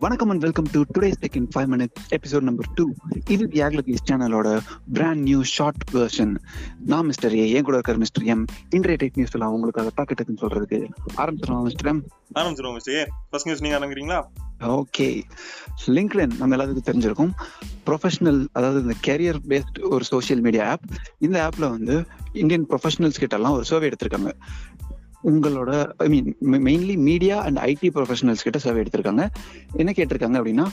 வணக்கம் and welcome to tech in five minutes episode number two இது யாக்லகிஸ் சேனலோட பிராண்ட் நியூ ஷார்ட் வெர்ஷன் நான் மிஸ்டர் ஏ என் கூட இருக்கிற மிஸ்டர் எம் இன்றைய டெக் நியூஸ் எல்லாம் உங்களுக்கு அதை பாக்கெட்டுன்னு சொல்றதுக்கு ஆரம்பிச்சிடலாம் மிஸ்டர் எம் ஆரம்பிச்சிருவோம் மிஸ்டர் ஏ ஃபர்ஸ்ட் நியூஸ் நீங்க ஆரம்பிக்கிறீங்களா ஓகே லிங்க்லின் நம்ம எல்லாத்துக்கும் தெரிஞ்சிருக்கும். ப்ரொஃபஷனல் அதாவது இந்த கேரியர் பேஸ்ட் ஒரு சோஷியல் மீடியா ஆப் இந்த ஆப்ல வந்து இந்தியன் ப்ரொஃபஷனல்ஸ் கிட்ட எல்லாம் ஒரு சர்வே எடுத்திருக்காங்க. உங்களோட I mean mainly media and IT professionals கிட்ட சர்வே எடுத்திருக்காங்க. என்ன கேட்டிருக்காங்க அப்படின்னா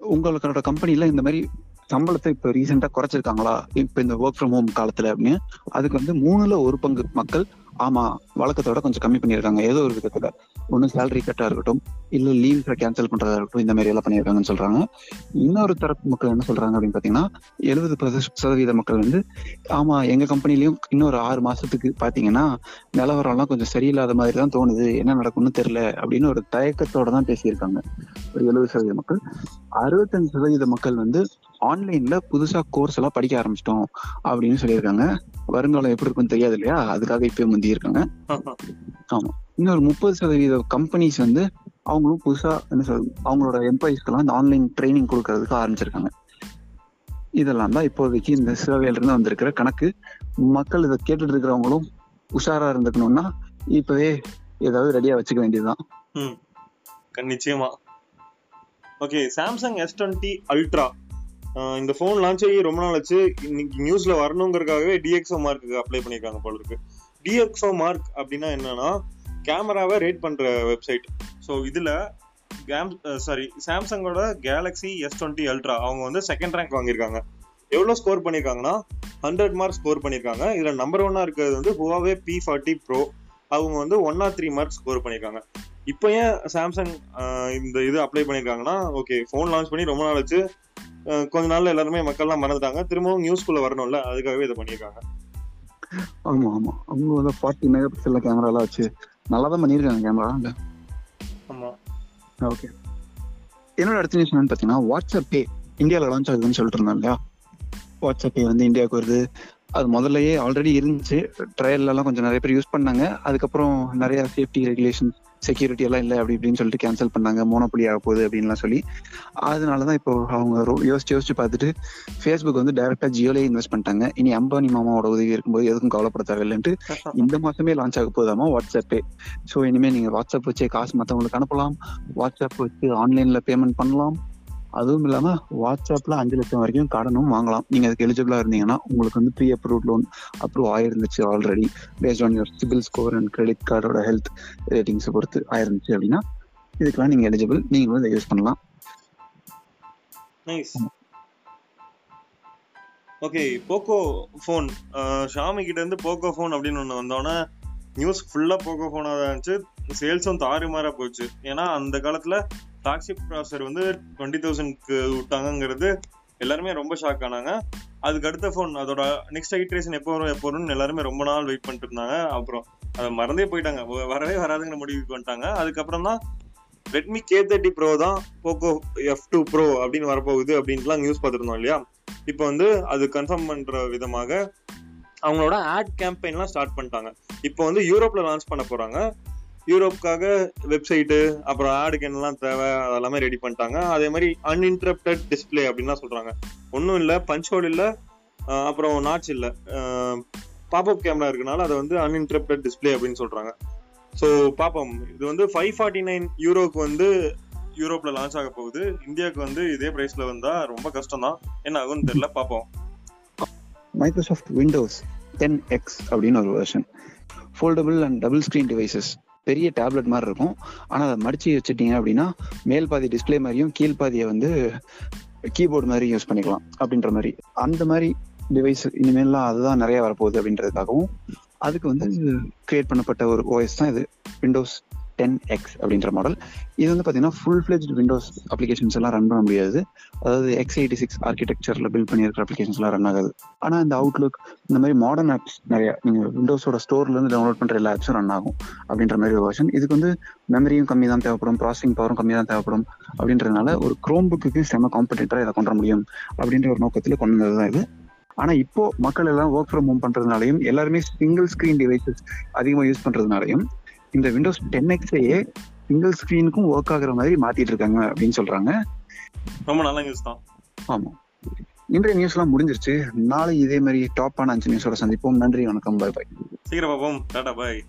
உங்களோட கம்பெனில இந்த மாதிரி சம்பளத்தை இப்போ ரீசெண்டாக குறைச்சிருக்காங்களா? இப்போ இந்த ஒர்க் ஃப்ரம் ஹோம் காலத்துல அப்படின்னு. அதுக்கு வந்து மூணுல ஒரு பங்கு மக்கள் ஆமா வழக்கத்தோட கொஞ்சம் கம்மி பண்ணியிருக்காங்க. ஏதோ ஒரு விதத்துல. ஒன்று சேலரி கட்டா இருக்கட்டும் இல்ல லீவ்ஸை கேன்சல் பண்றதா இருக்கட்டும் இந்த மாதிரி எல்லாம் பண்ணியிருக்காங்கன்னு சொல்றாங்க. இன்னொரு தரப்பு மக்கள் என்ன சொல்றாங்க அப்படின்னு பாத்தீங்கன்னா எழுபது சதவீத மக்கள் வந்து ஆமா எங்க கம்பெனிலயும் இன்னொரு ஆறு மாசத்துக்கு பாத்தீங்கன்னா நிலவரம்லாம் கொஞ்சம் சரியில்லாத மாதிரி தான் தோணுது. என்ன நடக்கும்னு தெரியல அப்படின்னு ஒரு தயக்கத்தோட தான் பேசியிருக்காங்க. ஒரு எழுபது சதவீத மக்கள். அறுபத்தஞ்சு சதவீத மக்கள் வந்து ஆன்லைன்ல புதுசா கோர்ஸ் எல்லாம் படிக்க ஆரம்பிச்சிட்டோம் அப்படின்னு சொல்லியிருக்காங்க. வருங்காலம் எப்படி இருக்குன்னு தெரியாது இல்லையா அதுக்காக இப்பயே முந்தி இருக்காங்க. ஆமா. இன்னொரு முப்பது சதவீத கம்பெனிஸ் வந்து அவங்களும் புதுசா என்ன சொல்றது அவங்களோட எம்ப்ளாயிஸ்க்கெல்லாம் இந்த ஆன்லைன் ட்ரைனிங் கொடுக்கறதுக்கு ஆரம்பிச்சிருக்காங்க. இதெல்லாம் தான் இப்போதைக்கு இந்த சேவையில இருந்து வந்திருக்கிற கணக்கு. மக்கள் இதை கேட்டுட்டு இருக்கிறவங்களும் உஷாரா இருந்துக்கணும்னா இப்பவே ஏதாவது ரெடியா வச்சுக்க வேண்டியதுதான். நிச்சயமா okay Samsung S twenty Ultra இந்த ஃபோன் லான்ச் ஆகி ரொம்ப நாள் ஆச்சு. இன்னைக்கு நியூஸ்ல வரணுங்கிறதுக்காகவே டிஎக்ஸோ மார்க்கு அப்ளை பண்ணியிருக்காங்க போல இருக்கு. டிஎக்ஸோ மார்க் அப்படின்னா என்னன்னா கேமராவை ரேட் பண்ற வெப்சைட் ஸோ இதுல கேம் சாரி சாம்சங்கோட கேலக்ஸி எஸ் டுவெண்ட்டி அல்ட்ரா அவங்க வந்து செகண்ட் ரேங்க் வாங்கியிருக்காங்க. எவ்வளோ ஸ்கோர் பண்ணியிருக்காங்கன்னா ஹண்ட்ரட் மார்க் ஸ்கோர் பண்ணியிருக்காங்க இதில் நம்பர் ஒன்னாக இருக்கிறது வந்து ஹுவாவே பி ஃபார்ட்டி ப்ரோ அவங்க வந்து one or three mark score பண்ணியிருக்காங்க இப்போ ஏன் சாம்சங் இந்த இது அப்ளை பண்ணியிருக்காங்கன்னா ஓகே ஃபோன் லான்ச் பண்ணி ரொம்ப நாள் ஆச்சு. கொஞ்ச நாள்ல எல்லாருமே மக்கள்லாம் மறந்துட்டாங்க. திரும்பவும் நியூஸ்குள்ள வரணும்ல அதுக்காகவே இதை பண்ணியிருக்காங்க. ஆமா ஆமா. அவங்க வந்து ஃபார்ட்டி மெகா பிக்சல்ல கேமரா எல்லாம் வச்சு நல்லா தான் பண்ணியிருக்காங்க கேமரா ஆமா. ஓகே என்னோட அடுத்த நியூஸ் என்னன்னு பார்த்தீங்கன்னா வாட்ஸ்அப் பே இந்தியாவில் லான்ச் ஆகுதுன்னு சொல்லிட்டு இருந்தோம் இல்லையா? வாட்ஸ்அப் பே வந்து இந்தியாவுக்கு வருது. அது முதல்லயே ஆல்ரெடி இருந்துச்சு. ட்ரையல்ல எல்லாம் கொஞ்சம் நிறைய பேர் யூஸ் பண்ணாங்க. அதுக்கப்புறம் நிறைய சேஃப்டி ரெகுலேஷன் செக்யூரிட்டி எல்லாம் இல்லை அப்படி இப்படின்னு சொல்லிட்டு கேன்சல் பண்ணாங்க. மோனோபொலி ஆக போகுது அப்படின்லாம் சொல்லி. அதனாலதான் இப்போ அவங்க யோசிச்சு யோசிச்சு பார்த்துட்டு ஃபேஸ்புக் வந்து டைரக்டா ஜியோலே இன்வெஸ்ட் பண்ணிட்டாங்க. இனி அம்பானி மாமாவோட உதவி இருக்கும்போது எதுக்கும் கவலைப்பட தேவையில்லைன்ட்டு இந்த மாசமே லான்ச் ஆக போதாமா வாட்ஸ்அப்பே ஸோ இனிமே நீங்க வாட்ஸ்அப் வச்சே காசு மற்றவங்களுக்கு அனுப்பலாம். வாட்ஸ்அப் வச்சு ஆன்லைன்ல பேமெண்ட் பண்ணலாம். அதுவும் இல்லாம வாட்ஸ்அப்ல அஞ்சு லட்சம் வரைக்கும் கடனும் வாங்கலாம். நீங்க அதுக்கு எலிஜிபிளா இருந்தீங்கன்னா உங்களுக்கு வந்து pre approve loan approve ஆயிருந்துச்சு already based on your CIBIL score and credit கார்டோட ஹெல்த் ரேட்டிங்ஸை பொறுத்து ஆயிருந்துச்சு அப்படின்னா இதுக்கெல்லாம் நீங்க எலிஜிபிள் நீங்க வந்து யூஸ் பண்ணலாம். ஓகே போக்கோ ஃபோன் ஷாமி கிட்ட இருந்து போக்கோ ஃபோன் அப்படின்னு ஒன்று வந்தோடனே நியூஸ் ஃபுல்லா போக்கோ ஃபோனாக தான் இருந்துச்சு. சேல்ஸும் தாறுமாறாக போச்சு. ஏன்னா அந்த காலத்துல ஃபிளாக்ஷிப் ப்ராசர் வந்து டுவெண்ட்டி தௌசண்ட்க்கு விட்டாங்கங்கிறது எல்லாருமே ரொம்ப ஷாக் ஆனாங்க. அதுக்கு அடுத்த ஃபோன் அதோட நெக்ஸ்ட் ஐட்ரேஷன் எப்போ வரும் எப்போ வரும்னு எல்லாருமே ரொம்ப நாள் வெயிட் பண்ணிட்டு இருந்தாங்க. அப்புறம் அதை மறந்தே போயிட்டாங்க. வரவே வராதுங்கிற முடிவுக்கு வந்துட்டாங்க. அதுக்கப்புறம் தான் ரெட்மி கே தேர்ட்டி ப்ரோ தான் போக்கோ எஃப் டூ ப்ரோ அப்படின்னு வரப்போகுது அப்படின்ட்டுலாம் நியூஸ் பார்த்துருந்தோம் இல்லையா? இப்போ வந்து அது கன்ஃபார்ம் பண்ணுற விதமாக அவங்களோட ஆட் கேம்பெயின்லாம் ஸ்டார்ட் பண்ணிட்டாங்க. இப்போ வந்து யூரோப்பில் லான்ச் பண்ண போகிறாங்க யூரோப்காக வெப்சைட்டு அப்புறம் ஆடுக்கு என்னெல்லாம் தேவை அதெல்லாமே ரெடி பண்ணிட்டாங்க. அதே மாதிரி அன்இன்டரப்டட் டிஸ்பிளே அப்படின்லாம் சொல்கிறாங்க ஒன்றும் இல்லை பஞ்ச் ஹோல் இல்லை அப்புறம் நாட்ச் இல்லை. பாப்அப் கேமரா இருக்கனால அதை வந்து அன்இன்டரப்டட் டிஸ்பிளே அப்படின்னு சொல்கிறாங்க ஸோ பார்ப்போம். இது வந்து ஃபைவ் ஃபார்ட்டி நைன் யூரோக்கு வந்து யூரோப்பில் லான்ச் ஆக போகுது. இந்தியாவுக்கு வந்து இதே ப்ரைஸில் வந்தால் ரொம்ப கஷ்டம் தான் என்ன ஆகும்னு தெரியல பார்ப்போம். மைக்ரோசாஃப்ட் விண்டோஸ் டென் எக்ஸ் அப்படின்னு ஒரு version foldable and double screen devices பெரிய டேப்லெட் மாதிரி இருக்கும். ஆனால் அதை மடிச்சு வச்சுட்டீங்க அப்படின்னா மேல் பாதி டிஸ்பிளே மாதிரியும் கீழ் பாதியை வந்து கீபோர்டு மாதிரி யூஸ் பண்ணிக்கலாம் அப்படின்ற மாதிரி. அந்த மாதிரி டிவைஸ் இனிமேல்லாம் அதுதான் நிறைய வரப்போகுது அப்படின்றதுக்காகவும் அதுக்கு வந்து கிரியேட் பண்ணப்பட்ட ஒரு ஓஎஸ் தான் இது. விண்டோஸ் டென் எக்ஸ் அப்படின்ற மாடல் இது வந்து பார்த்தீங்கன்னா ஃபுல் ஃபிளெஜ் விண்டோஸ் அப்ளிகேஷன்ஸ் எல்லாம் ரன் பண்ண முடியாது. அதாவது எக்ஸ் எயிட்டி சிக்ஸ் ஆர்கிடெக்சரில் பில்ட் பண்ணியிருக்கிற அப்ளிகேஷன்ஸ் எல்லாம் ரன் ஆகாது. ஆனால் இந்த அவுட்லுக் இந்த மாதிரி மாடர்ன் ஆப்ஸ் நிறையா நீங்கள் விண்டோஸோட ஸ்டோர்லேருந்து டவுன்லோட் பண்ணுற எல்லா ஆப்ஸும் ரன் ஆகும் அப்படின்ற மாதிரி ஒரு வெர்ஷன் இதுக்கு வந்து மெமரியும் கம்மி தான் தேவைப்படும் ப்ராசஸிங் பவரும் கம்மி தான் தேவைப்படும் அப்படின்றதுனால ஒரு க்ரோம் புக்கு செம்ம காம்படிட்டராக இதை கொண்டு முடியும் அப்படின்ற ஒரு நோக்கத்தில் கொண்டு வந்தது தான் இது. ஆனா இப்போ மக்கள் எல்லாம் ஒர்க் ஃப்ரம் ஹோம் பண்றதுனாலையும் எல்லாருமே சிங்கிள் ஸ்கிரீன் டிவைசஸ் அதிகமாக யூஸ் பண்றதுனாலையும் இந்த விண்டோஸ் டென் எக்ஸையே சிங்கிள் ஸ்கிரீனுக்கும் ஒர்க் ஆகுற மாதிரி மாத்திட்டு இருக்காங்க அப்படின்னு சொல்றாங்க. ரொம்ப நல்ல நியூஸ் தான். ஆமா. இன்றைய நியூஸ் எல்லாம் முடிஞ்சிருச்சு. நாளை இதே மாதிரி டாப்பான அஞ்சு நியூஸோட சந்திப்போம். நன்றி வணக்கம். பாய் பாய் சீக்கிரம் பார்ப்போம். டாடா பாய்